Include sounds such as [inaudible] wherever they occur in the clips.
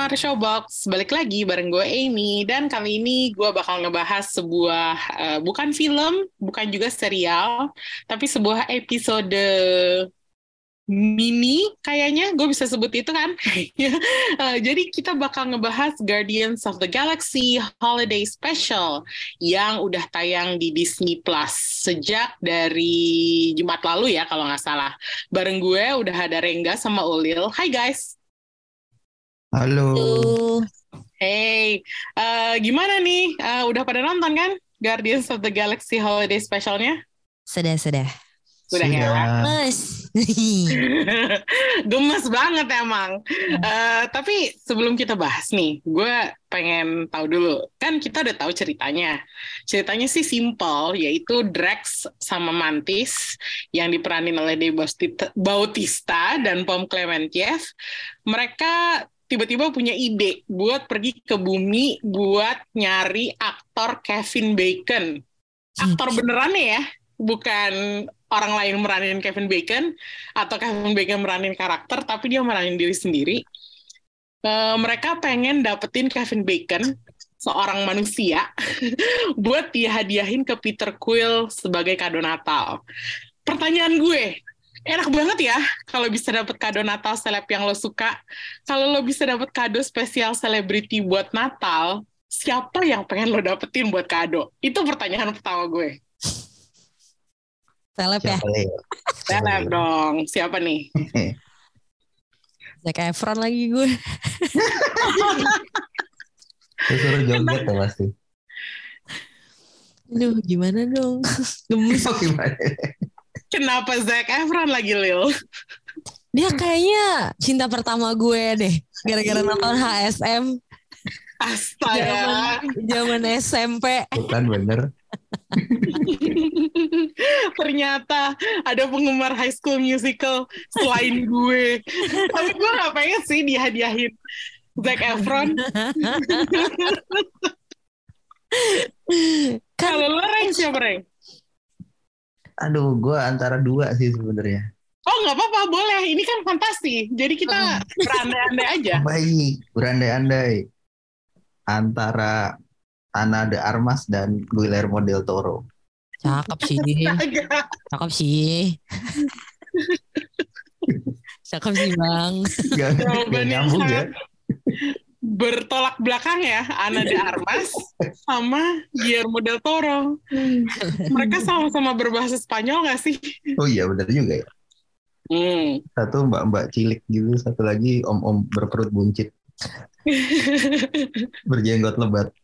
Penggemar Showbox, balik lagi bareng gue Amy dan kali ini gue bakal ngebahas sebuah eh, bukan film, bukan juga serial, tapi sebuah episode mini kayaknya gue bisa sebut itu kan. [laughs] [laughs] Eh, jadi kita bakal ngebahas Guardians of the Galaxy Holiday Special yang udah tayang di Disney Plus sejak dari Jumat lalu ya kalau nggak salah. Bareng gue udah ada Rengga sama Ulil. Hai guys. Halo. Hey, eh, gimana nih? Eh, udah pada nonton kan Guardians of the Galaxy Holiday Specialnya? Sudah, sudah. Sudah ya? Mas. [laughs] Gemes banget emang. Eh, tapi sebelum kita bahas nih, gue pengen tahu dulu. Kan kita udah tahu ceritanya. Ceritanya sih simple, yaitu Drax sama Mantis yang diperanin oleh Dave Bautista- Bautista dan Pom Clementiev. Mereka tiba-tiba punya ide buat pergi ke bumi buat nyari aktor Kevin Bacon. Aktor benerannya ya, bukan orang lain meranin Kevin Bacon atau Kevin Bacon meranin karakter, tapi dia meranin diri sendiri. Eh, mereka pengen dapetin Kevin Bacon, seorang manusia, [laughs] buat dihadiahin ke Peter Quill sebagai kado Natal. Pertanyaan gue, enak banget ya kalau bisa dapet kado Natal seleb yang lo suka. Kalau lo bisa dapet kado spesial selebriti buat Natal, siapa yang pengen lo dapetin buat kado? Itu pertanyaan pertama gue. Seleb ya. Seleb dong, siapa nih? Zac Efron lagi gue. Lu suruh joget ya pasti. Aduh, gimana dong? Gemes. Gimana? Kenapa Zac Efron lagi, Lil? Dia kayaknya cinta pertama gue deh. Gara-gara nonton HSM. Astaga. Zaman, zaman SMP. Bukan bener. [laughs] Ternyata ada penggemar High School Musical selain gue. Tapi gue gak pengen sih dihadiahin Zac Efron. [laughs] Kalau lo Reng siapa Reng? Aduh, gue antara dua sih sebenarnya. Oh nggak apa-apa boleh. Ini kan fantasi. Jadi kita berandai-andai aja. Baik, berandai-andai antara Ana de Armas dan Guillermo del Toro. cakep sih. Cakep sih. [laughs] Cakep sih, Bang. Gak, gak nyambung ya. Bertolak belakang ya Ana de Armas [laughs] sama Guillermo del Toro. Mereka sama-sama berbahasa Spanyol nggak sih? Oh iya bener juga ya. Hmm. Satu mbak-mbak cilik gitu, satu lagi om-om berperut buncit, [laughs] berjenggot lebat.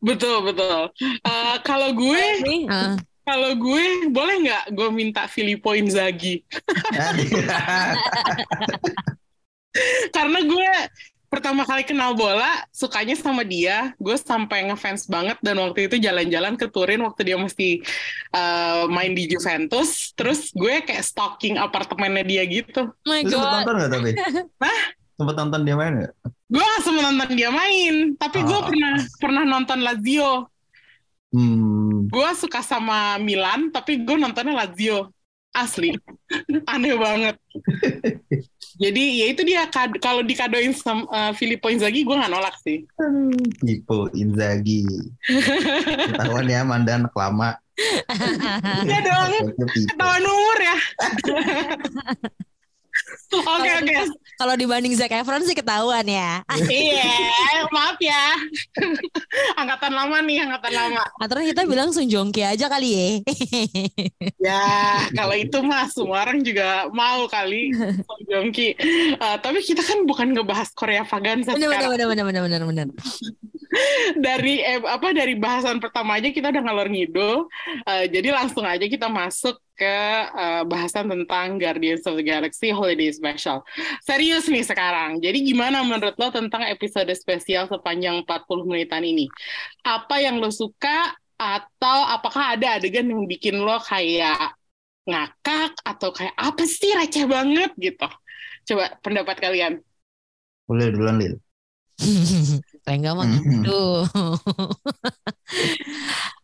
Betul betul. Eh, kalau gue, ah, kalau gue boleh nggak gue minta Filippo Inzaghi? [laughs] Karena gue pertama kali kenal bola, sukanya sama dia. Gue sampai ngefans banget dan waktu itu jalan-jalan ke Turin waktu dia mesti eh, main di Juventus. Terus gue kayak stalking apartemennya dia gitu. oh my Lu sempet god. nonton gak tapi? [laughs] Hah? Sempet nonton dia main gak? Gue gak sempat nonton dia main, tapi gue Ah. pernah pernah nonton Lazio. Hmm, Gue suka sama Milan, tapi gue nontonnya Lazio. Asli. Aneh banget. Jadi ya itu dia kad- kalau dikadoin sama eh, Filippo Inzaghi gue nggak nolak sih. Tipo Inzaghi. Ketahuan ya Mandan anak lama. [laughs] Iya dong. Ketahuan umur ya. [laughs] Oke oke. Kalau dibanding Zac Efron sih ketahuan ya. [laughs] Iya, maaf ya. [laughs] angkatan lama nih, angkatan lama. Atau kita bilang Sung Joong Ki aja kali ya. [laughs] Ya, kalau itu mah semua orang juga mau kali Song Joong Ki. Eh, tapi kita kan bukan ngebahas Korea Vaganza Bener bener sekarang. bener bener bener bener bener. Dari eh, apa dari bahasan pertama aja kita udah ngalor ngidul. Eh, jadi langsung aja kita masuk ke eh, bahasan tentang Guardians of the Galaxy Holiday Special. Serius nih sekarang. Jadi gimana menurut lo tentang episode spesial sepanjang 40 menitan ini? Apa yang lo suka atau apakah ada adegan yang bikin lo kayak ngakak atau kayak apa sih receh banget gitu. Coba pendapat kalian. Boleh duluan Lil. [laughs] Rengga mah Mhm. gitu. [laughs]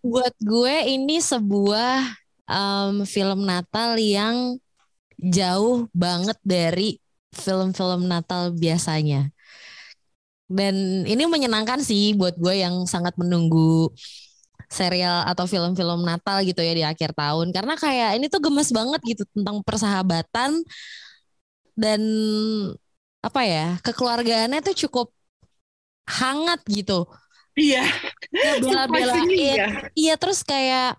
Buat gue ini sebuah em, film Natal yang jauh banget dari film-film Natal biasanya. Dan ini menyenangkan sih buat gue yang sangat menunggu serial atau film-film Natal gitu ya di akhir tahun. Karena kayak ini tuh gemes banget gitu tentang persahabatan dan apa ya kekeluargaannya tuh cukup hangat gitu. Iya. Ya bela-belain. Surprisingly ya. Iya terus kayak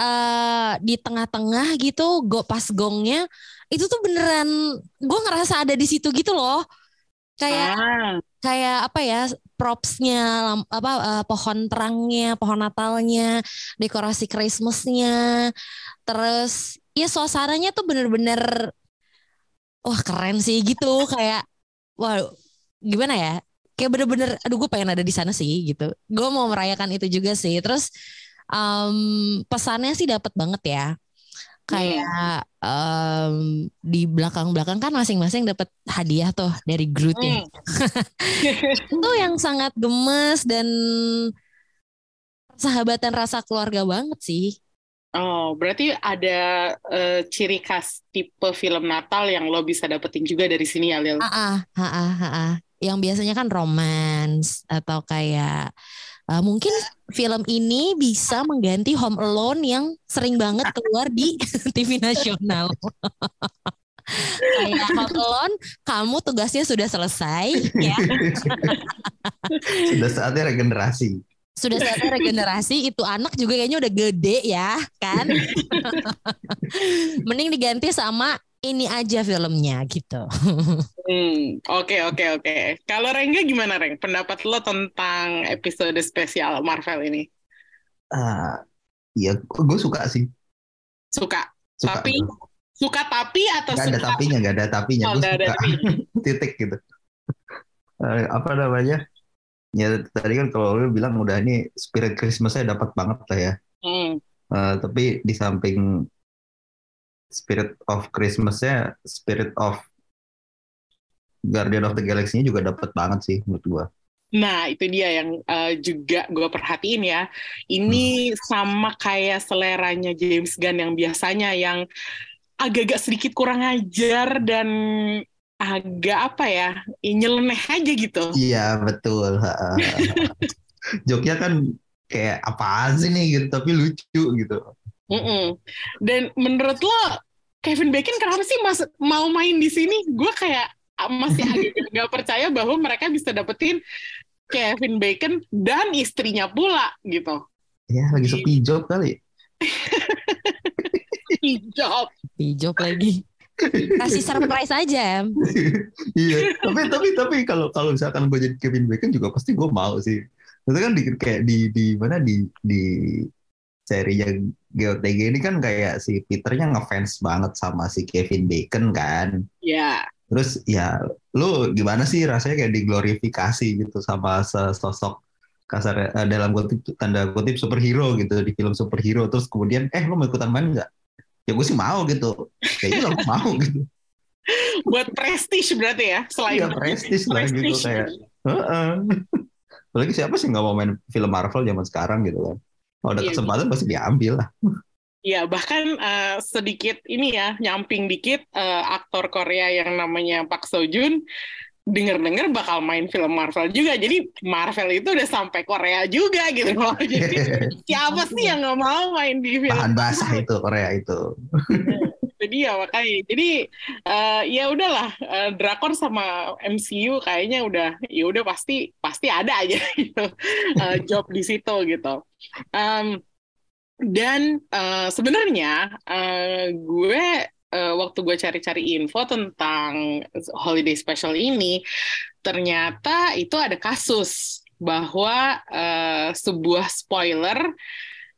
eh di tengah-tengah gitu, go pas gongnya itu tuh beneran gue ngerasa ada di situ gitu loh. Kayak Ah, kayak apa ya propsnya apa eh, pohon terangnya, pohon Natalnya, dekorasi Christmasnya, terus ya suasananya tuh bener-bener wah keren sih gitu. Kayak wah gimana ya? Kayak bener-bener aduh gue pengen ada di sana sih gitu. Gue mau merayakan itu juga sih. Terus em, pesannya sih dapat banget ya kayak em, di belakang-belakang kan masing-masing dapat hadiah tuh dari Groot ya hmm. [laughs] itu yang sangat gemes dan sahabatan rasa keluarga banget sih. Oh, berarti ada eh, ciri khas tipe film Natal yang lo bisa dapetin juga dari sini ya, Lil? Ah, ah, ah, ah, ah, ah. Yang biasanya kan romance atau kayak uh, mungkin film ini bisa mengganti Home Alone yang sering banget keluar di [laughs] TV nasional. kayak Home Alone, kamu tugasnya sudah selesai ya. Sudah saatnya regenerasi. Sudah saatnya regenerasi, itu anak juga kayaknya udah gede ya, kan? [laughs] Mending diganti sama ini aja filmnya gitu. [laughs] Hmm, oke oke oke. Kalau Rengga gimana Reng? Pendapat lo tentang episode spesial Marvel ini? Ah, iya, gue suka sih. Suka? Suka. Tapi suka tapi atau Gak ada suka? tapinya, gak ada tapinya. Oh, Gue nggak ada suka. tapi. [laughs] Titik gitu. Eh, apa namanya? Ya tadi kan kalau lu bilang udah ini spirit Christmasnya dapat banget lah ya. Hmm, Eh, tapi di samping spirit of Christmasnya, spirit of Guardian of the Galaxy-nya juga dapat banget sih menurut gua. Nah, itu dia yang eh, juga gue perhatiin ya. Ini sama kayak seleranya James Gunn yang biasanya yang agak-agak sedikit kurang ajar dan agak apa ya, nyeleneh aja gitu. Iya betul. [laughs] Joknya kan kayak apaan sih nih gitu, tapi lucu gitu. Mm-mm. Dan menurut lo, Kevin Bacon kenapa sih mas mau main di sini? Gue kayak ah, masih agak [laughs] nggak percaya bahwa mereka bisa dapetin Kevin Bacon dan istrinya pula gitu. Ya lagi sepi job kali. Hijab. Hijau lagi. Kasih surprise aja, Em. [laughs] iya. Tapi tapi tapi kalau kalau misalkan gue jadi Kevin Bacon juga pasti gue mau sih. Itu kan di, kayak di di mana di di serinya GOTG ini kan kayak si Peternya ngefans banget sama si Kevin Bacon kan. Ya. Terus ya lu gimana sih rasanya kayak diglorifikasi gitu sama sesosok kasar eh, dalam kutip tanda kutip superhero gitu di film superhero terus kemudian eh lu mau ikutan main nggak? Ya gue sih mau gitu. Kayaknya lu mau gitu. [laughs] Buat prestige berarti ya, selain Iya prestis lah gitu kayak. Heeh. [laughs] Apalagi siapa sih nggak mau main film Marvel zaman sekarang gitu kan? Kalau ada Iya, kesempatan pasti diambil lah. Ya, bahkan eh, sedikit ini ya, nyamping dikit eh, aktor Korea yang namanya Park Seo Joon denger-dengar bakal main film Marvel juga. Jadi Marvel itu udah sampai Korea juga gitu loh. [laughs] Jadi [laughs] siapa sih yang nggak mau main di film Bahan basah itu Korea itu. itu dia makanya jadi eh, ya udahlah eh, drakor sama MCU kayaknya udah ya udah pasti pasti ada aja [laughs] gitu eh, job di situ gitu Em, dan eh, sebenarnya eh, gue eh, waktu gue cari-cari info tentang holiday special ini ternyata itu ada kasus bahwa eh, sebuah spoiler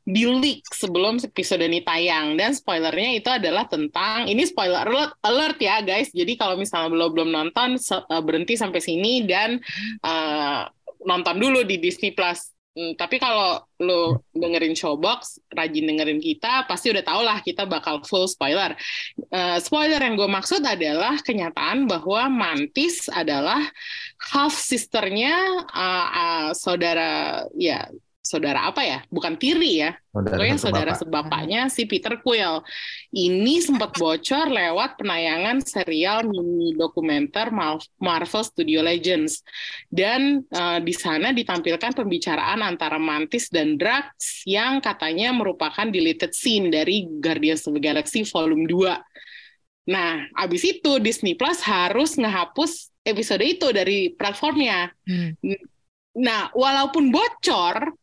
di leak sebelum episode ini tayang. Dan spoilernya itu adalah tentang ini spoiler alert, alert ya guys. Jadi kalau misalnya belum belum nonton berhenti sampai sini dan eh, nonton dulu di Disney Plus Hmm, tapi kalau lo dengerin Showbox, rajin dengerin kita, pasti udah tau lah kita bakal full spoiler. Uh, spoiler yang gue maksud adalah kenyataan bahwa Mantis adalah half sisternya uh, uh, saudara ya saudara apa ya? Bukan tiri ya. Saudara Pokoknya saudara bapak. sebapaknya si Peter Quill. Ini sempat bocor lewat penayangan serial mini dokumenter Marvel Studio Legends. Dan eh, di sana ditampilkan pembicaraan antara Mantis dan Drax yang katanya merupakan deleted scene dari Guardians of the Galaxy Volume 2. Nah, abis itu Disney Plus harus ngehapus episode itu dari platformnya. Hmm. Nah, walaupun bocor,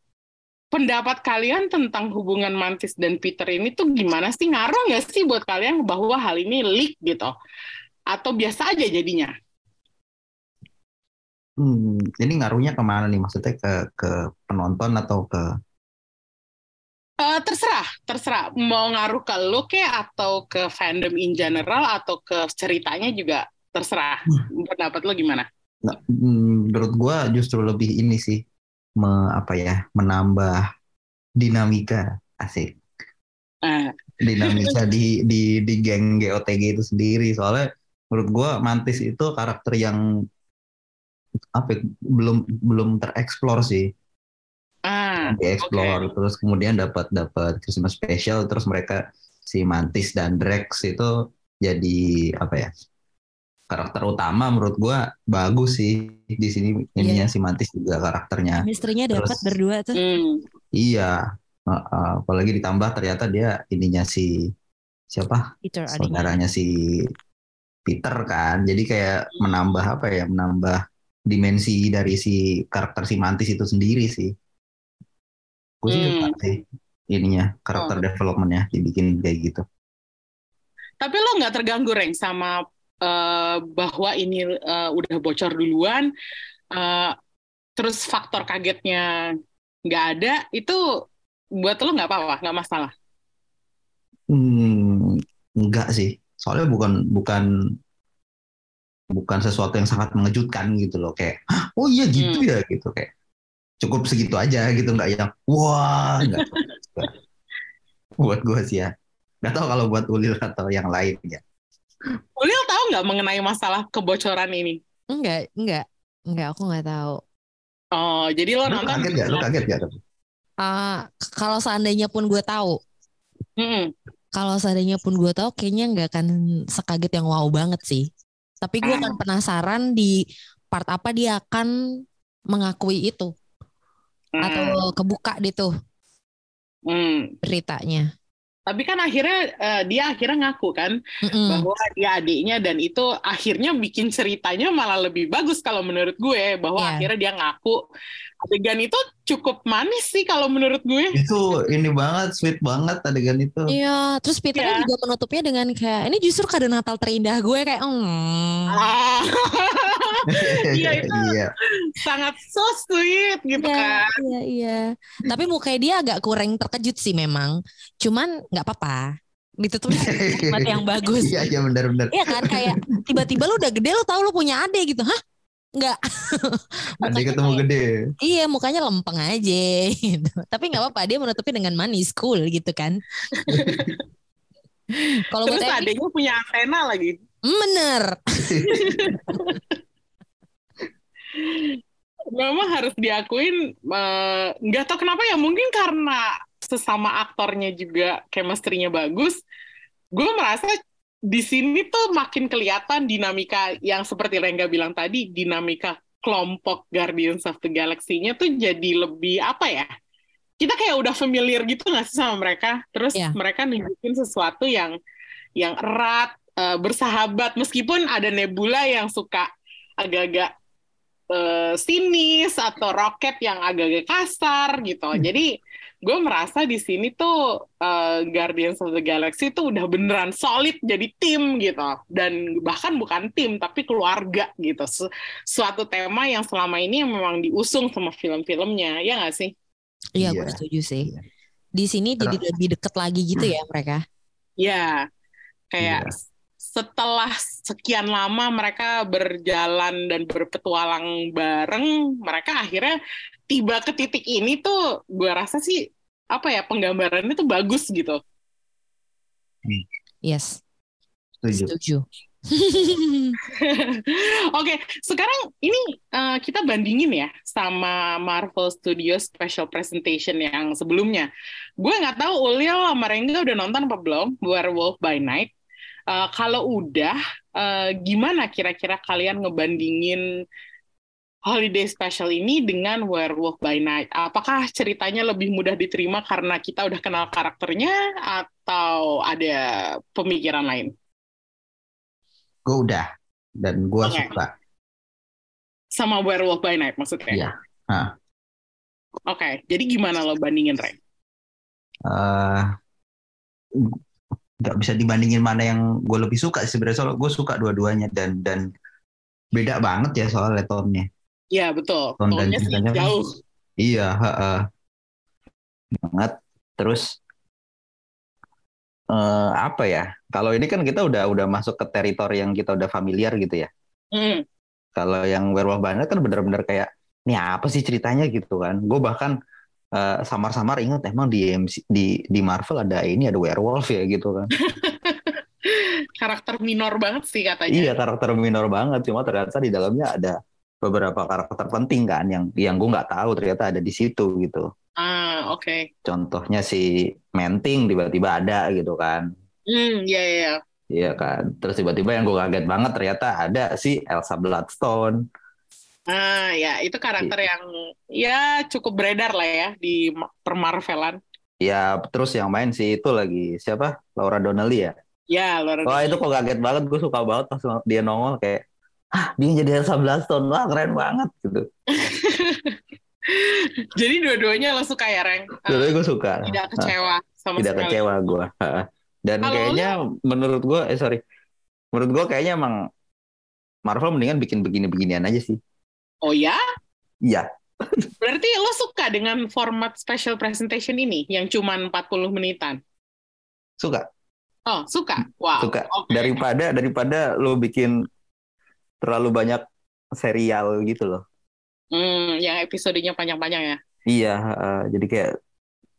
pendapat kalian tentang hubungan Mantis dan Peter ini tuh gimana sih? Ngaruh nggak sih buat kalian bahwa hal ini leak gitu? Atau biasa aja jadinya? Hmm, ini ngaruhnya ke mana nih? Maksudnya ke ke penonton atau ke Eh, terserah, terserah. Mau ngaruh ke lu kayak atau ke fandom in general atau ke ceritanya juga terserah. Pendapat lu gimana? Nah, hmm, menurut gua justru lebih ini sih me, apa ya menambah dinamika asik. Eh, dinamika di di di geng GOTG itu sendiri. Soalnya menurut gua Mantis itu karakter yang apa ya, belum belum tereksplor sih. Ah, dieksplor terus kemudian dapat dapat Christmas special terus mereka si Mantis dan Drex itu jadi apa ya karakter utama menurut gua bagus sih. Di sini ininya si Mantis juga karakternya. Chemistry-nya dapat berdua tuh. hmm, iya. Uh, uh, apalagi ditambah ternyata dia ininya si siapa? Peter adiknya. saudaranya si Peter kan. Jadi kayak menambah apa ya? Menambah dimensi dari si karakter si Mantis itu sendiri sih. Gue sih suka Hmm. sih ininya karakter developmentnya dibikin kayak gitu. Tapi lo nggak terganggu, Reng, sama eh, bahwa ini eh, udah bocor duluan, eh, terus faktor kagetnya nggak ada, itu buat lo nggak apa-apa, nggak masalah. Hmm, enggak sih. Soalnya bukan bukan bukan sesuatu yang sangat mengejutkan gitu loh kayak "Hah, oh iya gitu Hmm. ya gitu kayak cukup segitu aja gitu nggak yang wah nggak [laughs] buat gue sih ya nggak tahu kalau buat Ulil atau yang lain ya Ulil tahu nggak mengenai masalah kebocoran ini? Enggak, enggak. Enggak, aku nggak tahu. Oh, jadi lo lu nonton? kaget gak lu kaget gak Ah, k- kalau seandainya pun gue tahu, Mm-mm. kalau seandainya pun gue tahu, kayaknya nggak akan sekaget yang wow banget sih. Tapi gue akan penasaran di part apa dia akan mengakui itu Hmm. atau kebuka di tuh Hmm. beritanya. Tapi kan akhirnya eh, dia akhirnya ngaku kan Mm-mm. bahwa dia adiknya dan itu akhirnya bikin ceritanya malah lebih bagus kalau menurut gue bahwa Iya. akhirnya dia ngaku adegan itu cukup manis sih kalau menurut gue. itu ini banget sweet banget adegan itu Iya, terus Peter Iya. juga menutupnya dengan kayak ini justru kado Natal terindah gue kayak hmm. Ah, [laughs] Iya, itu iya sangat so sweet gitu Iya, kan. iya, iya. Tapi mukanya dia agak kurang terkejut sih memang. Cuman nggak apa-apa. Ditutup [laughs] kalimat yang bagus. iya iya benar-benar Iya kan kayak tiba-tiba lu udah gede lu tahu lu punya adik gitu. Hah? Enggak. [laughs] ketemu gede Iya, mukanya lempeng aja gitu. Tapi nggak apa-apa, dia menutupi dengan manis cool gitu kan. [laughs] Kalau buat Terus adiknya punya antena lagi. mm, bener. [laughs] Memang harus diakuin eh, nggak tahu kenapa ya mungkin karena sesama aktornya juga chemistry-nya bagus. Gue merasa di sini tuh makin kelihatan dinamika yang seperti Rengga bilang tadi, dinamika kelompok Guardians of the Galaxy-nya tuh jadi lebih apa ya? Kita kayak udah familiar gitu nggak sih sama mereka? Terus Iya. mereka nunjukin sesuatu yang yang erat, eh, bersahabat meskipun ada Nebula yang suka agak-agak eh, sinis atau roket yang agak-agak kasar gitu. Jadi gue merasa di sini tuh eh, Guardians of the Galaxy tuh udah beneran solid jadi tim gitu. Dan bahkan bukan tim tapi keluarga gitu. Su- suatu tema yang selama ini yang memang diusung sama film-filmnya, ya nggak sih? Iya, Iya. gue setuju sih. Iya. Di sini jadi lebih deket lagi gitu ya mereka. Ya, kayak Iya. Setelah sekian lama mereka berjalan dan berpetualang bareng, mereka akhirnya tiba ke titik ini tuh gue rasa sih apa ya penggambarannya tuh bagus gitu. Yes, Setuju. setuju. [laughs] Oke, sekarang ini uh, kita bandingin ya sama Marvel Studios Special Presentation yang sebelumnya. Gue nggak tahu Ulil sama Rengga udah nonton apa belum Werewolf by Night. Uh, kalau udah, uh, gimana kira-kira kalian ngebandingin Holiday Special ini dengan Werewolf by Night? Apakah ceritanya lebih mudah diterima karena kita udah kenal karakternya atau ada pemikiran lain? Gue udah dan gue Oke. suka. Sama Werewolf by Night maksudnya? Iya. Oke, jadi gimana lo bandingin, Ren? Eh, nggak bisa dibandingin mana yang gue lebih suka sih sebenarnya. Soal gue suka dua-duanya dan dan beda banget ya soalnya tonnya Ya, betul. Ton dan ceritanya kan- jauh. iya heeh. banget. Terus eh apa ya? Kalau ini kan kita udah udah masuk ke teritori yang kita udah familiar gitu ya. Hmm, kalau yang werewolf banget kan bener-bener kayak ini apa sih ceritanya? gitu kan. Gue bahkan eh, samar-samar ingat emang di MC, di di Marvel ada ini ada werewolf ya gitu kan [laughs] karakter minor banget sih katanya. Iya karakter minor banget, cuma ternyata di dalamnya ada beberapa karakter penting kan yang yang gue nggak tahu ternyata ada di situ gitu. Ah, oke. Contohnya si Menting tiba-tiba ada gitu kan, Hmm, ya, ya, ya. iya kan. Terus tiba-tiba yang gue kaget banget ternyata ada si Elsa Bloodstone. Ah, ya, itu karakter yang ya cukup beredar lah ya di ma- permarvelan. Ya terus yang main si itu lagi siapa? Laura Donnelly ya. Ya, luar Wah itu kok kaget banget, gue suka banget pas dia nongol kayak, ah dia jadi Elsa Bloodstone, wah keren banget gitu. [laughs] Jadi dua-duanya lo suka ya, Reng? Ah, Jadi gue suka. tidak kecewa sama tidak sekali. kecewa gue dan Kalau kayaknya menurut gue eh sorry menurut gue kayaknya emang Marvel mendingan bikin begini-beginian aja sih Oh ya? iya [laughs] Berarti lo suka dengan format special presentation ini yang cuma 40 menitan? suka Oh, suka? Wow. suka oke. daripada daripada lo bikin terlalu banyak serial gitu loh Hmm, yang episodenya panjang-panjang ya? iya eh, jadi kayak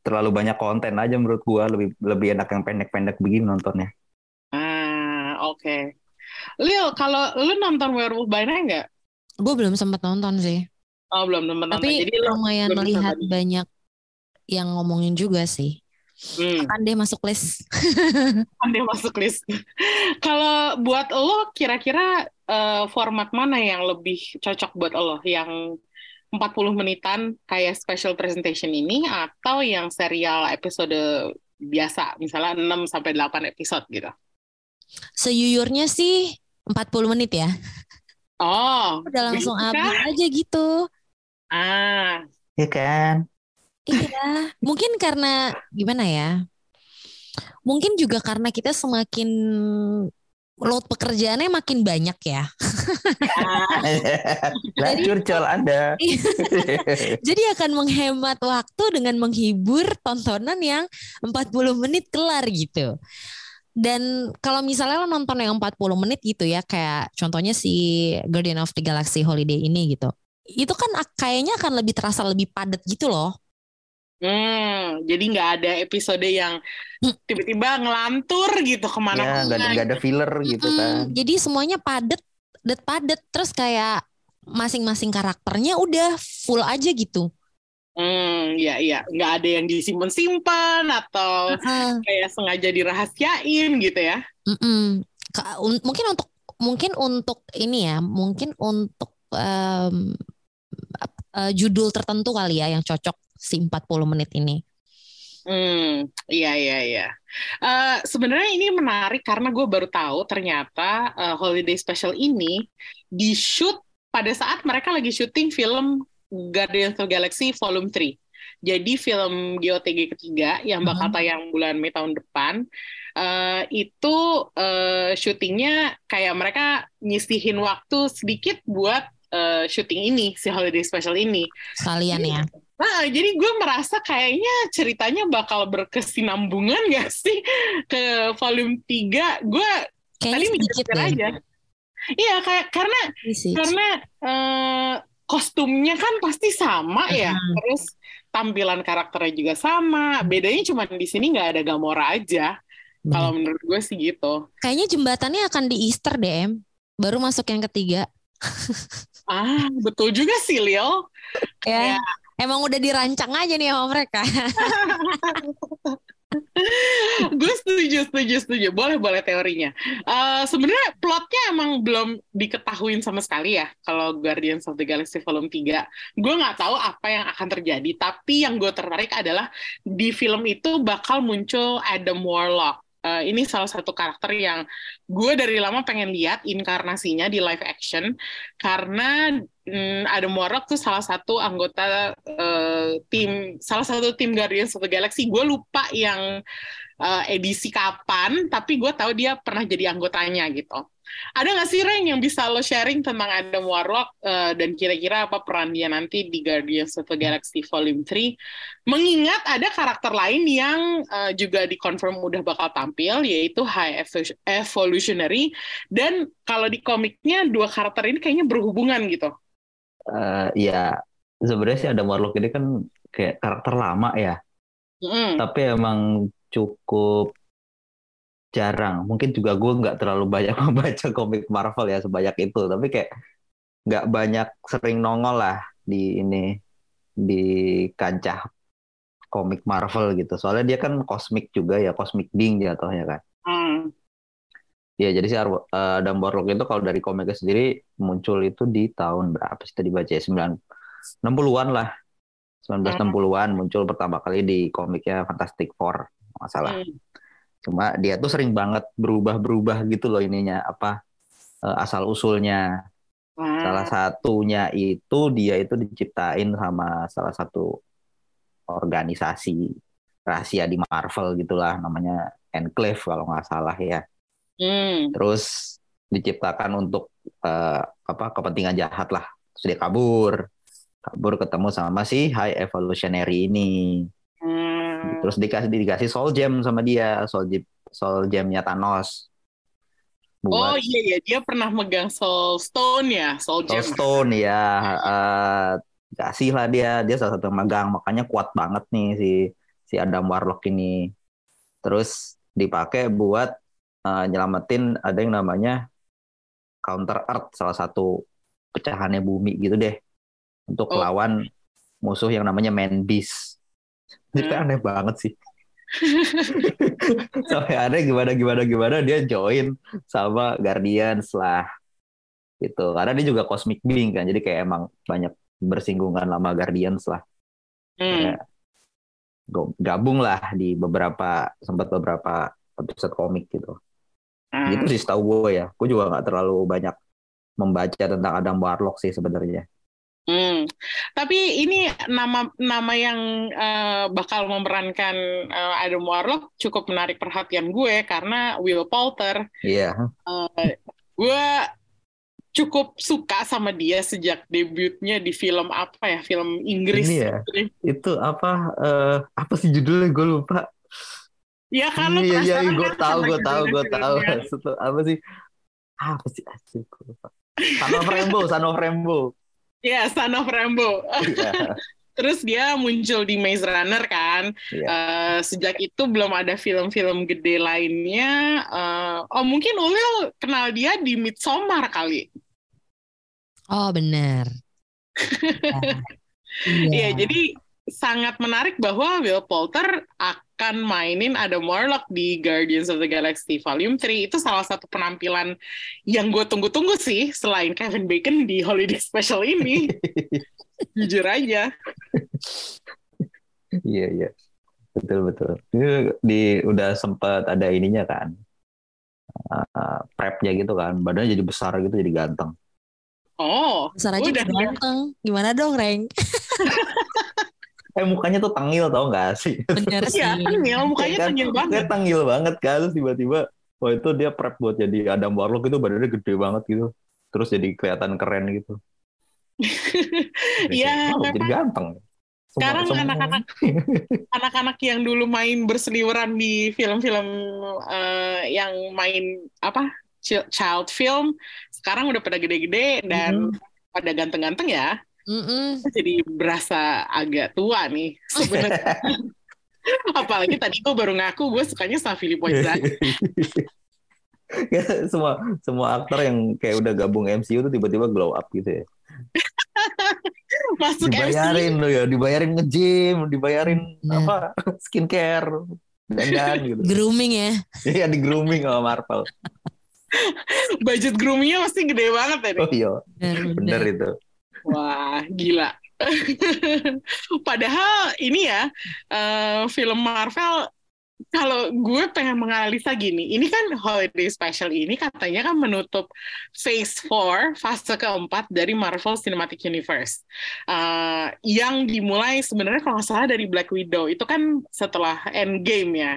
terlalu banyak konten aja menurut gue lebih lebih enak yang pendek-pendek begini nontonnya Ah, oke. Lil, kalau lu nonton Werewolf by Night nggak? Gue belum sempat nonton sih. Oh, belum belum nonton. Tapi Jadi lu lumayan belum melihat nonton. banyak yang ngomongin juga sih. hmm, Kan dia masuk list. [laughs] kan dia masuk list. kalau buat lo kira-kira eh, format mana yang lebih cocok buat lo? Yang 40 menitan kayak special presentation ini atau yang serial episode biasa, misalnya 6 sampai 8 episode gitu. Sejujurnya sih 40 menit ya. Oh, Udah langsung begitu habis kah? aja gitu. Ah, Iya kan Iya, mungkin karena gimana ya? Mungkin juga karena kita semakin load pekerjaannya makin banyak ya. [laughs] lah curcol anda [laughs] Jadi akan menghemat waktu dengan menghibur tontonan yang 40 menit kelar gitu. Dan kalau misalnya lo nonton yang 40 menit gitu ya, kayak contohnya si Guardian of the Galaxy Holiday ini gitu. Itu kan ak- kayaknya akan lebih terasa lebih padat gitu loh. Hmm, jadi nggak ada episode yang tiba-tiba ngelantur gitu ya ke mana-mana. nggak ada nggak ada filler gitu Mm-mm. kan Jadi semuanya padat, padat padat terus kayak masing-masing karakternya udah full aja gitu. Hmm, ya iya, nggak ada yang disimpan-simpan atau Heeh. kayak sengaja dirahasiain gitu ya. Mm-mm. Ka- un- mungkin untuk mungkin untuk ini ya, mungkin untuk ap- eh, judul tertentu kali ya yang cocok si 40 menit ini. Hmm, iya iya iya. Eh, sebenarnya ini menarik karena gue baru tahu ternyata eh, holiday special ini di shoot pada saat mereka lagi syuting film Guardians of the Galaxy Volume 3. Jadi film GOTG ketiga yang bakal Mhm. tayang bulan Mei tahun depan eh, itu eh, syutingnya kayak mereka nyisihin waktu sedikit buat eh, syuting ini si holiday special ini. Sekalian ya. Nah, jadi gue merasa kayaknya ceritanya bakal berkesinambungan [laughs] gak sih ke volume 3? Gue tadi Kayaknya sedikit mikir aja. Iya kayak karena Iya karena eh, kostumnya kan pasti sama ya, Mhm. terus tampilan karakternya juga sama. Bedanya cuma di sini nggak ada Gamora aja. Kalau menurut gue sih gitu. Kayaknya jembatannya akan di Easter deh, Em. Baru masuk yang ketiga. [laughs] Ah, betul juga sih, Lil. Ya. Ya. Emang udah dirancang aja nih sama mereka. [laughs] [laughs] gue setuju, setuju, setuju. Boleh, boleh teorinya. Eh, Sebenarnya plotnya emang belum diketahuin sama sekali ya. Kalau Guardians of the Galaxy Volume 3. Gue nggak tahu apa yang akan terjadi. Tapi yang gue tertarik adalah di film itu bakal muncul Adam Warlock. Eh, ini salah satu karakter yang gue dari lama pengen lihat inkarnasinya di live action. Karena mm, Adam Warlock tuh salah satu anggota eh, tim salah satu tim Guardians of the Galaxy. Gue lupa yang eh, edisi kapan tapi gue tahu dia pernah jadi anggotanya gitu ada nggak sih Reng yang bisa lo sharing tentang Adam Warlock eh, dan kira-kira apa peran dia nanti di Guardians of the Galaxy Volume 3 mengingat ada karakter lain yang eh, juga dikonfirm udah bakal tampil yaitu High Evo- Evolutionary. Dan kalau di komiknya dua karakter ini kayaknya berhubungan gitu. Eh, ya sebenarnya sih ada Warlock ini kan kayak karakter lama ya, Mm. tapi emang cukup jarang. Mungkin juga gue nggak terlalu banyak [laughs] membaca komik Marvel ya sebanyak itu, tapi kayak nggak banyak sering nongol lah di ini di kancah komik Marvel gitu. Soalnya dia kan kosmik juga ya, kosmik being jatuhnya kan. Mm. Ya, jadi si Ar- eh, Adam Warlock itu kalau dari komiknya sendiri muncul itu di tahun berapa sih tadi baca ya? 9 60-an lah. 1960-an muncul pertama kali di komiknya Fantastic Four, masalah. Mm. Cuma dia tuh sering banget berubah-berubah gitu loh ininya apa eh, asal usulnya. Ah. Salah satunya itu dia itu diciptain sama salah satu organisasi rahasia di Marvel gitulah namanya Enclave kalau nggak salah ya. Mm. terus diciptakan untuk eh, apa kepentingan jahat lah terus dia kabur kabur ketemu sama si High Evolutionary ini. Terus dikasih dikasih Soul Gem sama dia Soul Gem Soul Gemnya Thanos. Oh buat iya iya. Dia pernah megang Soul Stone ya, Soul Soul Gem. Stone ya eh, kasih lah dia. Dia salah satu yang megang makanya kuat banget nih si si Adam Warlock ini. Terus dipakai buat eh, nyelamatin ada yang namanya counter earth salah satu pecahannya bumi gitu deh. Untuk Oh. lawan musuh yang namanya Man Beast Hmm. aneh banget sih [laughs] sampai aneh gimana gimana gimana dia join sama Guardians lah gitu karena dia juga cosmic being kan jadi kayak emang banyak bersinggungan sama Guardians lah Hmm. Go- gabung lah di beberapa sempat beberapa episode komik gitu Ah. gitu sih setahu gue ya gue juga nggak terlalu banyak membaca tentang Adam Warlock sih sebenarnya Hmm. Tapi ini nama nama yang eh, bakal memerankan eh, Adam Warlock cukup menarik perhatian gue karena Will Poulter. iya Eh, gue cukup suka sama dia sejak debutnya di film apa ya, film Inggris. Ini ya? itu apa eh, apa sih judulnya gue lupa Ya kan iya iya penasaran gue kan tahu gue tahu gue tahu? Setu- apa sih apa sih asli gue lupa Son of [laughs] Son Ya, Son of Rambo. iya [laughs] Terus dia muncul di Maze Runner kan. Iya. Eh, sejak itu belum ada film-film gede lainnya. Eh, oh mungkin Ulil kenal dia di Midsommar kali. Oh benar. [laughs] Iya, jadi sangat menarik bahwa Will Poulter akan mainin Adam Warlock di Guardians of the Galaxy Volume 3. Itu salah satu penampilan yang gue tunggu-tunggu sih selain Kevin Bacon di holiday special ini. [laughs] Jujur aja. iya iya betul betul Ini di udah sempat ada ininya kan uh, prepnya gitu kan badannya jadi besar gitu jadi ganteng Oh, Besar aja udah udah ganteng. Gimana dong, Reng? [laughs] eh mukanya tuh tangil tau gak sih? Bener [laughs] sih. Iya, tengil, mukanya Kan, tengil banget. Dia tangil banget kan? Terus tiba-tiba oh itu dia prep buat jadi Adam Warlock itu badannya gede banget gitu. Terus jadi kelihatan keren gitu. Iya, oh, jadi ganteng. Sekarang anak-anak anak-anak yang dulu main berseliweran di film-film eh, yang main apa chi- child film sekarang udah pada gede-gede dan pada ganteng-ganteng ya. Mm-mm. Jadi berasa agak tua nih sebenarnya. [laughs] Apalagi tadi gue baru ngaku gue sukanya sama Filippo Inzaghi. [laughs] Kayak semua semua aktor yang kayak udah gabung MCU tuh tiba-tiba glow up gitu ya. [laughs] Masuk dibayarin MCU. lo ya, dibayarin nge-gym, dibayarin Nah. apa skincare dan dan gitu. Grooming ya. Iya di grooming sama Marvel. budget groomingnya pasti gede banget ya. nih. Oh iya, Bener, bener itu. Wah, gila. [laughs] Padahal ini ya, eh, film Marvel, kalau gue pengen menganalisa gini, ini kan holiday special ini katanya kan menutup phase 4, fase keempat dari Marvel Cinematic Universe. Eh, yang dimulai sebenarnya kalau nggak salah dari Black Widow, itu kan setelah Endgame ya.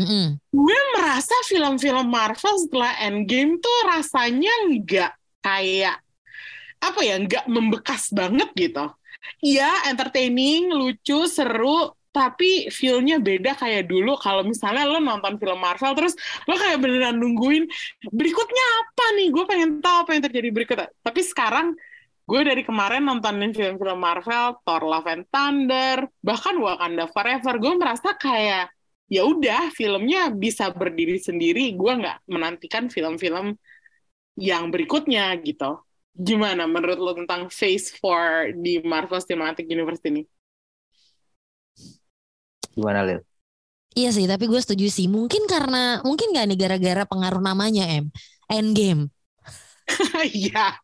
Mm-mm. gue merasa film-film Marvel setelah Endgame tuh rasanya nggak kayak apa ya nggak membekas banget gitu. Iya entertaining, lucu, seru, tapi feel-nya beda kayak dulu. Kalau misalnya lo nonton film Marvel terus lo kayak beneran nungguin berikutnya apa nih? Gue pengen tahu apa yang terjadi berikutnya tapi sekarang gue dari kemarin nontonin film-film Marvel Thor Love and Thunder bahkan Wakanda Forever. Gue merasa kayak ya udah filmnya bisa berdiri sendiri. Gue nggak menantikan film-film yang berikutnya gitu gimana menurut lo tentang Phase 4 di Marvel Cinematic Universe ini Gimana Lil? Iya sih, tapi gue setuju sih. Mungkin karena mungkin gak nih gara-gara pengaruh namanya M, Endgame. [laughs] iya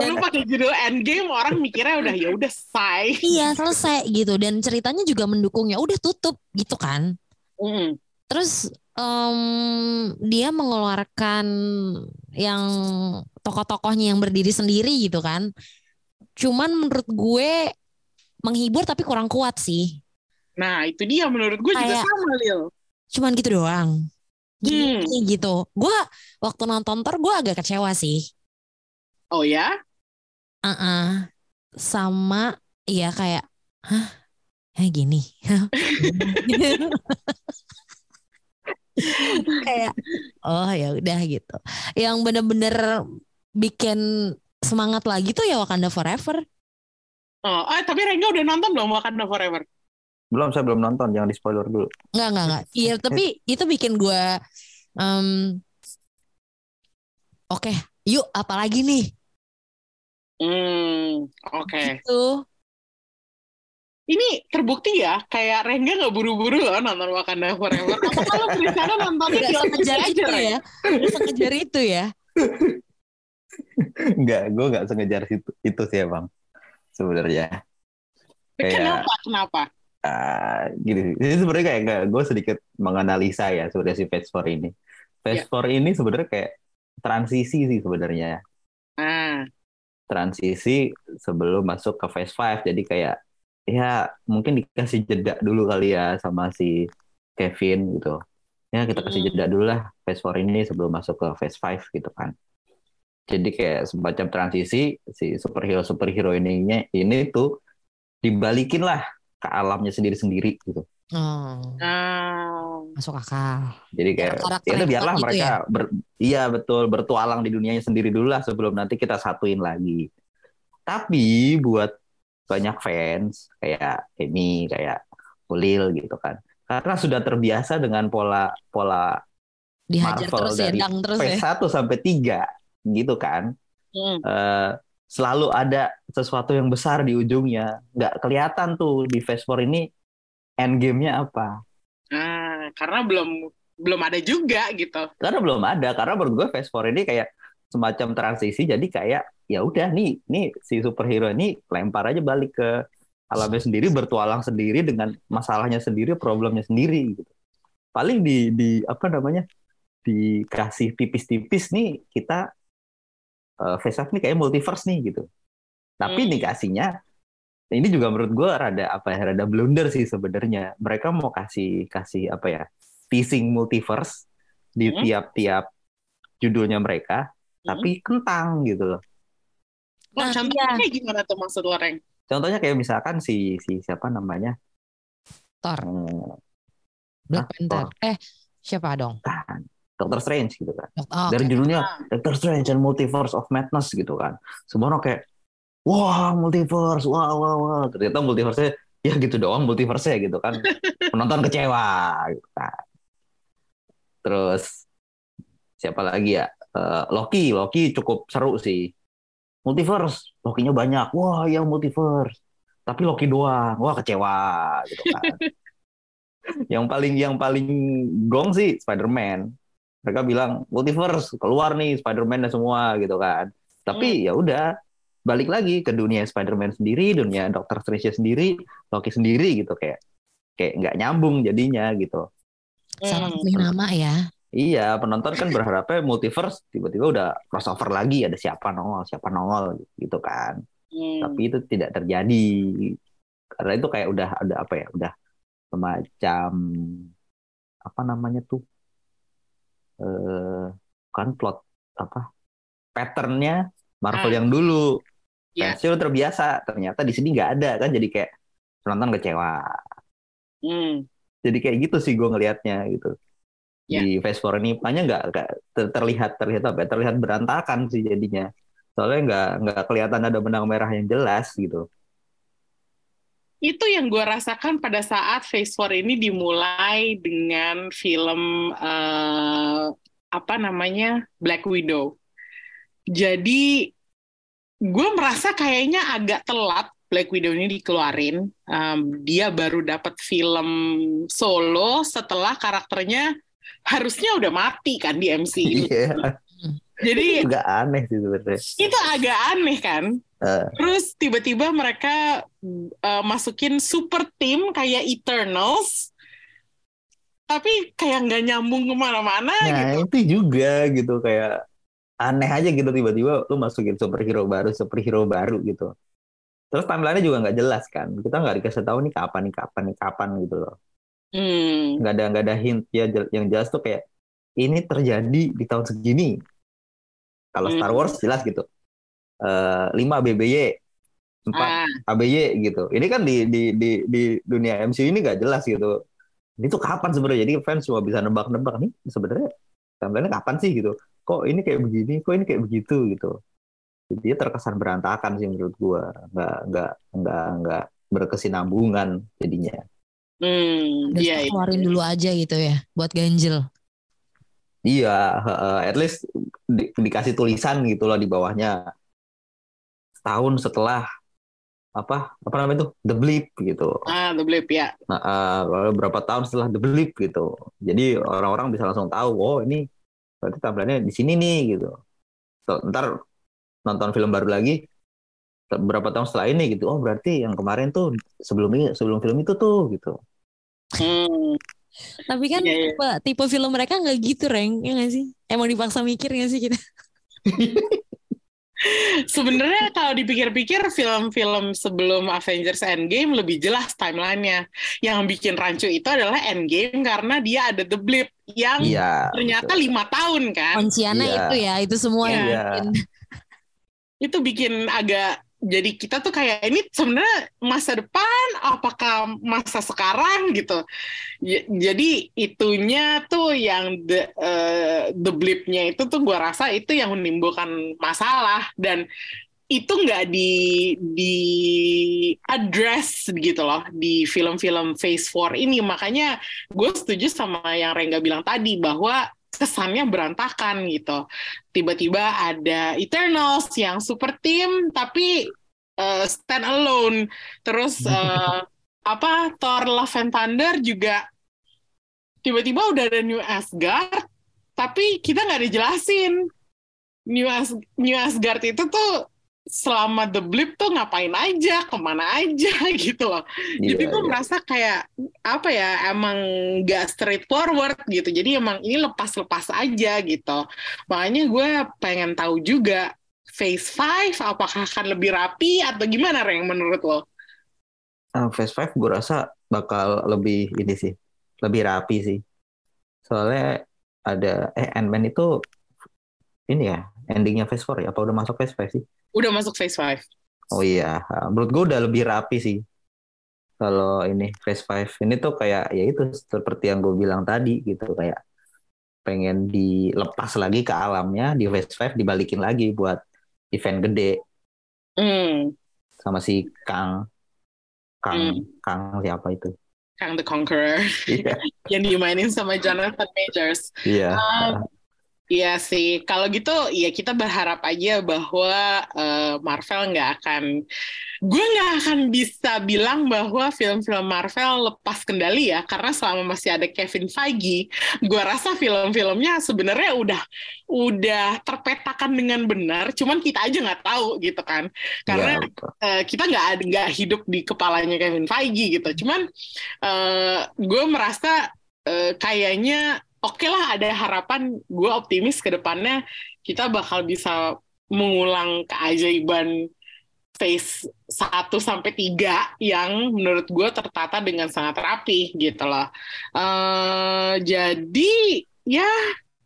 Lu pakai judul Endgame orang mikirnya udah ya udah say. Iya selesai gitu dan ceritanya juga mendukungnya. Udah tutup gitu kan. Mm. Terus em, dia mengeluarkan yang tokoh-tokohnya yang berdiri sendiri gitu kan. Cuman menurut gue menghibur tapi kurang kuat sih. Nah itu dia menurut gue juga Kayak- sama Lil. Cuman gitu doang. Hmm. Gini gitu. Gue waktu nonton Thor gue agak kecewa sih. Oh ya? Ah, sama iya kayak hah kayak gini [laughs] kayak oh ya udah gitu yang bener-bener bikin semangat lagi tuh ya Wakanda Forever Oh, ah, tapi Rengga udah nonton belum Wakanda Forever? Belum, saya belum nonton. Jangan di spoiler dulu. nggak nggak nggak iya tapi itu bikin gue em, oke yuk apalagi nih Hmm, oke. tuh Ini terbukti ya, kayak Rengga nggak buru-buru loh nonton Wakanda Forever. Apa kalau berencana nontonnya nggak di sekejar aja, itu ya sekejar itu ya [laughs] Enggak, gue enggak sengejar itu, itu sih emang. Sebenarnya. Kayak- Kenapa? Kenapa? Ah, gini, ini sebenarnya kayak enggak, gue sedikit menganalisa ya sebenarnya si Phase 4 ini. Phase 4 ini sebenarnya kayak transisi sih sebenarnya. Ah, Transisi sebelum masuk ke Phase 5. Jadi kayak ya mungkin dikasih jeda dulu kali ya sama si Kevin gitu. Ya kita kasih Mm. jeda dulu lah Phase 4 ini sebelum masuk ke Phase 5 gitu kan. Jadi kayak semacam transisi si superhero superhero ininya ini tuh dibalikin lah ke alamnya sendiri-sendiri gitu. oh ah. masuk akal Jadi kayak ya udah yang biarlah gitu mereka ber- iya betul bertualang di dunianya sendiri dulu lah sebelum nanti kita satuin lagi. Tapi buat banyak fans kayak Emi, kayak Ulil gitu kan. Karena sudah terbiasa dengan pola pola dihajar Marvel terus ya dari dang terus phase ya 1 sampai 3 gitu kan. Hmm. Eh, selalu ada sesuatu yang besar di ujungnya. Nggak kelihatan tuh di phase 4 ini endgame-nya apa. Ah, karena belum belum ada juga gitu. karena belum ada karena menurut gue Phase 4 ini kayak semacam transisi jadi kayak ya udah nih nih si superhero ini lempar aja balik ke alamnya sendiri bertualang sendiri dengan masalahnya sendiri problemnya sendiri gitu paling di di apa namanya dikasih tipis-tipis nih kita uh, 5 nih kayak multiverse nih gitu tapi Hmm. dikasihnya ini juga menurut gue rada apa ya rada blunder sih sebenarnya mereka mau kasih kasih apa ya teasing multiverse di Hmm. tiap-tiap judulnya mereka Hmm. tapi kentang gitu loh Oh, Nah, contohnya iya. kayak gimana tuh maksud lo, Reng? contohnya kayak misalkan si si siapa namanya Thor Hmm, Black? Panther eh siapa dong bukan. Doctor Strange gitu kan. Oh, Dari judulnya Doctor Strange and Multiverse of Madness gitu kan. Semua orang kayak wah multiverse, wah wah wah. Ternyata multiverse ya gitu doang multiverse gitu kan. [laughs] Penonton kecewa gitu kan. Terus siapa lagi ya? Eh, Loki, Loki cukup seru sih. Multiverse, Loki-nya banyak. Wah, ya multiverse. Tapi Loki doang. Wah, kecewa gitu kan. [laughs] yang paling yang paling gong sih Spider-Man. Mereka bilang multiverse keluar nih Spider-Man dan semua gitu kan. Tapi ya udah balik lagi ke dunia Spider-Man sendiri, dunia Doctor Strange sendiri, Loki sendiri gitu kayak kayak nggak nyambung jadinya gitu. Salah Hmm. pilih nama ya. Iya, penonton kan berharapnya multiverse tiba-tiba udah crossover lagi ada siapa nongol, siapa nongol gitu kan. Hmm. Tapi itu tidak terjadi. Karena itu kayak udah ada apa ya, udah semacam apa namanya tuh? Eh kan plot apa? Patternnya Marvel Ah. yang dulu. Ya. Fansnya udah terbiasa, ternyata di sini nggak ada kan jadi kayak penonton kecewa. Hmm. jadi kayak gitu sih gue ngelihatnya gitu Ya. di Phase 4 ini makanya nggak nggak ter- terlihat terlihat apa ya, terlihat berantakan sih jadinya soalnya nggak nggak kelihatan ada benang merah yang jelas gitu Itu yang gue rasakan pada saat Phase 4 ini dimulai dengan film eh, apa namanya Black Widow. Jadi gue merasa kayaknya agak telat Black Widow ini dikeluarin. Em, dia baru dapat film solo setelah karakternya harusnya udah mati kan di MCU. iya Jadi juga aneh sih sebenarnya itu agak aneh kan. Eh. Terus tiba-tiba mereka uh, masukin super team kayak Eternals, tapi kayak nggak nyambung ke mana-mana gitu. nah itu juga gitu kayak aneh aja gitu tiba-tiba lu masukin superhero baru superhero baru gitu terus timelinenya juga nggak jelas kan kita nggak dikasih tahu nih kapan nih kapan nih kapan gitu loh Hmm. nggak ada nggak ada hint ya yang jelas tuh kayak ini terjadi di tahun segini kalau Star Hmm. Wars jelas gitu. Eh 5 BBY 4 Ah, ABY gitu. Ini kan di di di di dunia MCU ini nggak jelas gitu. Ini tuh kapan sebenarnya? Jadi fans cuma bisa nebak-nebak nih sebenarnya timeline kapan sih? gitu. Kok ini kayak begini? Kok ini kayak begitu? gitu. Jadi dia terkesan berantakan sih menurut gua. Nggak nggak nggak nggak berkesinambungan jadinya. Hmm, Udah iya, iya. keluarin dulu aja gitu ya buat ganjel. Iya, heeh, at least di- dikasih tulisan gitu loh di bawahnya. Setahun setelah apa apa namanya itu The Blip gitu. Ah, The Blip ya. Nah, lalu berapa tahun setelah The Blip gitu. Jadi orang-orang bisa langsung tahu, oh ini berarti tampilannya di sini nih gitu. So, ntar nonton film baru lagi berapa tahun setelah ini gitu. Oh berarti yang kemarin tuh sebelum ini sebelum film itu tuh gitu. Hmm, Tapi kan Iya, iya. tipe, tipe film mereka nggak gitu, Reng. Ya nggak sih? Emang dipaksa mikir nggak sih kita? [laughs] Sebenarnya kalau dipikir-pikir film-film sebelum Avengers Endgame lebih jelas timelinenya. Yang bikin rancu itu adalah Endgame karena dia ada The Blip yang Iya. ternyata betul. lima tahun kan. Kunciannya Iya. itu ya, itu semua yang Iya. bikin. itu bikin agak jadi kita tuh kayak ini sebenarnya masa depan apakah masa sekarang gitu. Jadi itunya tuh yang the eh, the blipnya itu tuh gua rasa itu yang menimbulkan masalah. Dan itu nggak di di address gitu loh di film-film Phase 4 ini. Makanya gue setuju sama yang Rengga bilang tadi bahwa kesannya berantakan gitu. Tiba-tiba ada Eternals yang super team tapi uh, stand alone. Terus uh, [laughs] apa Thor Love and Thunder juga tiba-tiba udah ada New Asgard tapi kita nggak dijelasin. New, As New Asgard itu tuh selama The Blip tuh ngapain aja ke mana aja [laughs] gitu loh jadi Iya, gue iya. merasa kayak apa ya emang gak straightforward gitu jadi emang ini lepas-lepas aja gitu makanya gue pengen tahu juga Phase 5 apakah akan lebih rapi atau gimana Reng menurut lo? Ah, Phase 5 gue rasa bakal lebih ini sih, lebih rapi sih. Soalnya ada eh Ant-Man itu ini ya, endingnya Phase 4 ya, apa udah masuk Phase 5 sih? Udah masuk Phase 5. Oh iya, menurut gue udah lebih rapi sih. Kalau ini Phase 5 ini tuh kayak ya itu seperti yang gue bilang tadi gitu kayak pengen dilepas lagi ke alamnya di Phase 5 dibalikin lagi buat event gede Hmm, sama si Kang Kang Hmm. Kang siapa itu? Kang the Conqueror Iya. [laughs] yang dimainin sama Jonathan Majors. Iya. Um, Iya sih, kalau gitu ya kita berharap aja bahwa eh, Marvel nggak akan, gue nggak akan bisa bilang bahwa film-film Marvel lepas kendali ya, karena selama masih ada Kevin Feige, gue rasa film-filmnya sebenarnya udah udah terpetakan dengan benar, cuman kita aja nggak tahu gitu kan, karena betul. eh, kita nggak nggak hidup di kepalanya Kevin Feige gitu. Cuman eh, gue merasa eh, kayaknya oke lah ada harapan. Gue optimis ke depannya kita bakal bisa mengulang keajaiban phase 1 sampai 3 yang menurut gue tertata dengan sangat rapi gitu loh. Eh, jadi ya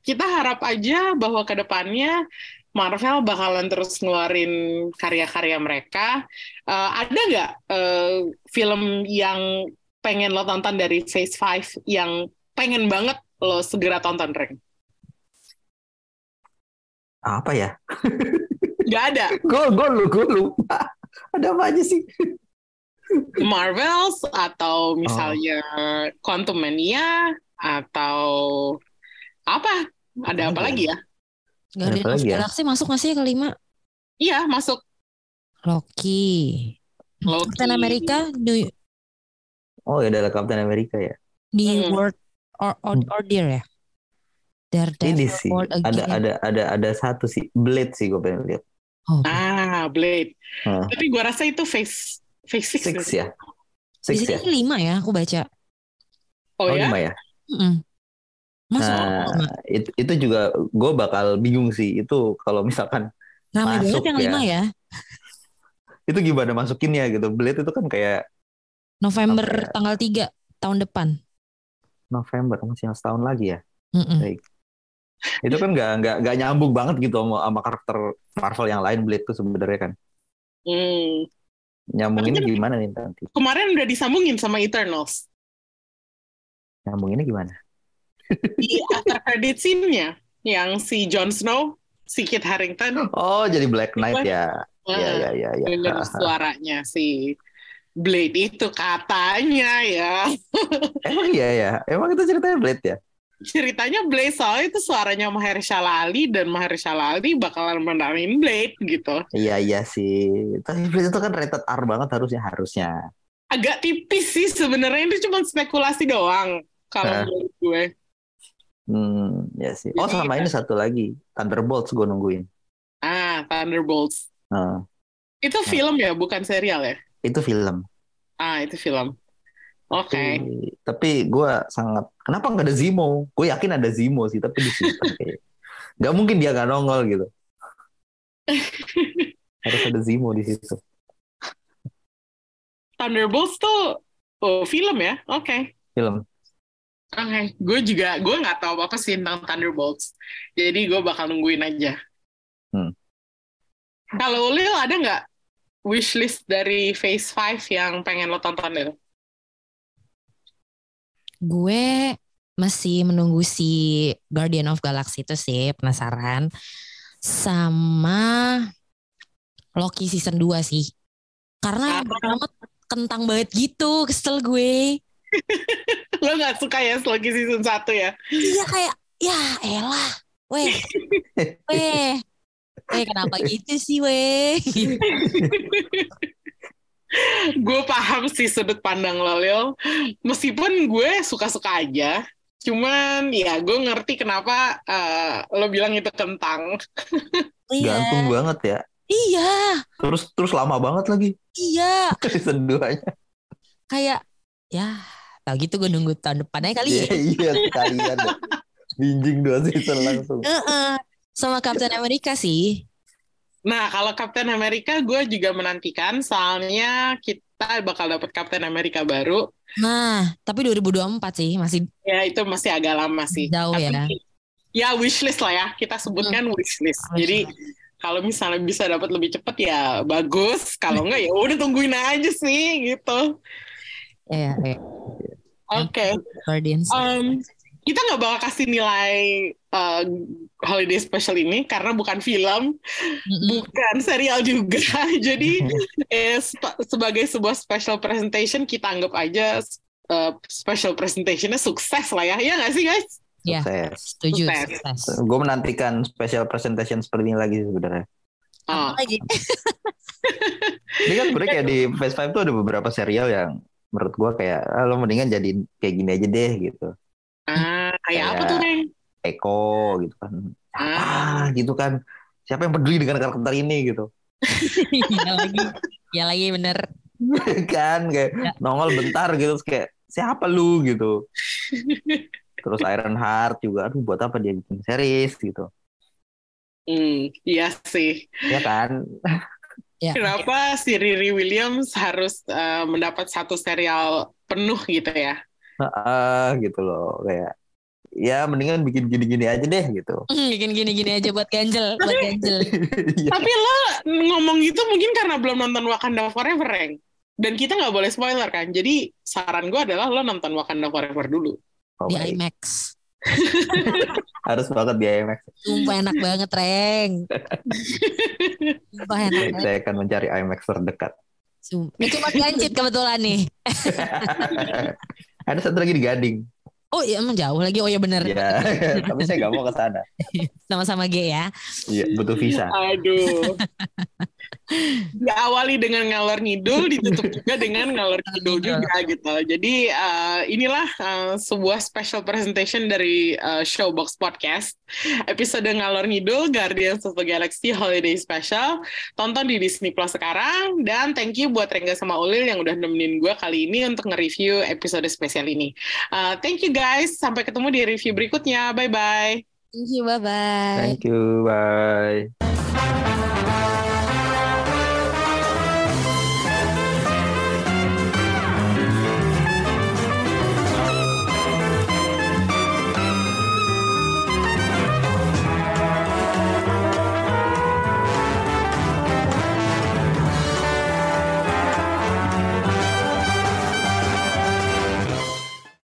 kita harap aja bahwa ke depannya Marvel bakalan terus ngeluarin karya-karya mereka. Eh, ada nggak eh, film yang pengen lo tonton dari Phase 5 yang pengen banget lo segera tonton, Reng? Apa ya? Nggak ada. [laughs] Gue gue lu gue lupa. Ada apa aja sih? Marvels atau misalnya Quantum Mania atau apa? Ada apa Ada. lagi ya? Apa of lagi ya? Galaxy masuk nggak sih kelima? Iya, masuk Loki. Loki. Captain America di Oh ya adalah Captain America ya. di Hmm. World or, or, Order ya. Daredevil Ini sih ada ada ada ada satu sih Blade sih gue pengen lihat. Oh, Ah, Blade. Hah. Tapi gua rasa itu Phase Phase 6. Six ya. di Six sini ya. lima ya aku baca. Oh, Oh ya? lima ya. Mm-mm. Masuk Nah, itu, itu juga gue bakal bingung sih itu kalau misalkan Ramai masuk banget yang ya. lima ya. itu gimana masukinnya gitu. Blade itu kan kayak November ya? tanggal 3 tahun depan. November masih setahun lagi ya. Mm-mm. Baik. Itu kan nggak nggak nggak nyambung banget gitu sama, sama karakter Marvel yang lain Blade tuh sebenarnya kan. Hmm. Nyambunginnya Tapi kan- gimana nih nanti? Kemarin udah disambungin sama Eternals. Nyambunginnya gimana? Di after credit scene-nya yang si Jon Snow, si Kit Harington, Oh jadi Black Knight ya. Ya ya ya ya. denger suaranya si Blade itu katanya ya. [laughs] Emang iya ya. Emang itu ceritanya Blade ya. Ceritanya Blade soalnya itu suaranya Mahershala Ali dan Mahershala Ali bakalan mendamin Blade gitu. Iya iya sih. Tapi Blade itu kan rated R banget harusnya harusnya. Agak tipis sih sebenarnya itu cuma spekulasi doang kalau menurut gue. Hmm, ya sih. Oh sama ini satu lagi, Thunderbolts gue nungguin. Ah, Thunderbolts. Nah, Itu film ya, bukan serial ya? Itu film. Ah, itu film. Oke. Tapi, tapi gue sangat, kenapa nggak ada Zemo? Gue yakin ada Zemo sih, tapi disimpan [laughs] kayak. Gak mungkin dia nggak nongol gitu. [laughs] Harus ada Zemo di situ. Thunderbolts tuh oh, film ya? Oke. Film. Oke, gue juga gue nggak tahu apa sih tentang Thunderbolts, jadi gue bakal nungguin aja. Hmm. Kalau Lil ada nggak wishlist dari Phase 5 yang pengen lo tonton Lil? Gue masih menunggu si Guardian of Galaxy itu sih, penasaran. Sama Loki season 2 sih. Karena Apa? banget kentang banget gitu, kesel gue. [laughs] Lo nggak suka ya Loki season 1 ya? Iya kayak, ya elah. Weh, [laughs] weh. Weh kenapa gitu sih weh? [laughs] gue paham sih sudut pandang lo Lil. Meskipun gue suka-suka aja, cuman ya gue ngerti kenapa eh, lo bilang itu kentang. [laughs] Iya, Gantung banget ya. iya, Terus terus lama banget lagi iya. [laughs] season 2-nya. Kayak, ya tau gitu gue nunggu tahun depan aja kali Iya ya. iya sekalian. Binjing dua season langsung. Heeh. Sama Captain America sih. Nah, kalau Captain America gue juga menantikan, soalnya kita bakal dapat Captain America baru. Nah, tapi 2024 sih masih Ya itu masih agak lama sih. Jauh Tapi, ya. Ya wishlist lah ya, kita sebutkan wishlist. Jadi kalau misalnya bisa dapat lebih cepat ya bagus. Kalau enggak ya udah tungguin aja sih gitu. ya, ya. Oke. Guardians. Um, kita nggak bakal kasih nilai uh, holiday special ini karena bukan film, Mm-mm. bukan serial juga. [laughs] Jadi [laughs] eh, sebagai sebuah special presentation kita anggap aja uh, special presentationnya sukses lah ya, ya nggak sih guys? Ya. Sukses. Setuju, Sukses. sukses. Gue menantikan special presentation seperti ini lagi sebenarnya. Oh, Apa lagi? [laughs] Ini kan sebenarnya kayak di Phase 5 tuh ada beberapa serial yang menurut gue kayak ah, lo mendingan jadi kayak gini aja deh gitu. ah, kayak apa Kayak- tuh Reng? Eko gitu kan. Ah. Ah gitu kan. Siapa yang peduli dengan karakter ini gitu. [laughs] ya lagi. Ya lagi bener. [laughs] kan kayak Ya. nongol bentar gitu terus kayak siapa lu gitu. [laughs] Terus Iron Heart juga aduh buat apa dia bikin series gitu. Hmm, iya sih. Ya kan? Ya. Kenapa si Riri Williams harus uh, mendapat satu serial penuh gitu ya? Ah gitu loh kayak ya mendingan bikin gini-gini aja deh gitu. Hmm, Bikin gini-gini aja buat ganjel, [laughs] buat ganjel. Iya. Tapi lo ngomong gitu mungkin karena belum nonton Wakanda Forever, Reng. Dan kita nggak boleh spoiler kan. Jadi saran gue adalah lo nonton Wakanda Forever dulu. Oh, Di baik. IMAX. [laughs] Harus banget di IMAX. Sumpah enak banget, Reng. Sumpah enak banget. saya akan mencari IMAX terdekat. Sumpah. Itu Mas Ganjit kebetulan nih. [laughs] Ada satu lagi di Gading. Oh iya emang jauh lagi. Oh iya bener. Ya, [laughs] tapi saya nggak mau ke sana. [laughs] Sama-sama G ya. Iya, butuh visa. Aduh. [laughs] Diawali dengan ngalor ngidul, ditutup juga dengan ngalor ngidul juga gitu. Jadi uh, inilah uh, sebuah special presentation dari uh, Showbox Podcast. Episode ngalor ngidul Guardians of the Galaxy Holiday Special. Tonton di Disney Plus sekarang. Dan thank you buat Rengga sama Ulil yang udah nemenin gue kali ini untuk nge-review episode spesial ini. Uh, thank you guys. Sampai ketemu di review berikutnya. Bye-bye. Thank you, bye-bye. Thank you, bye.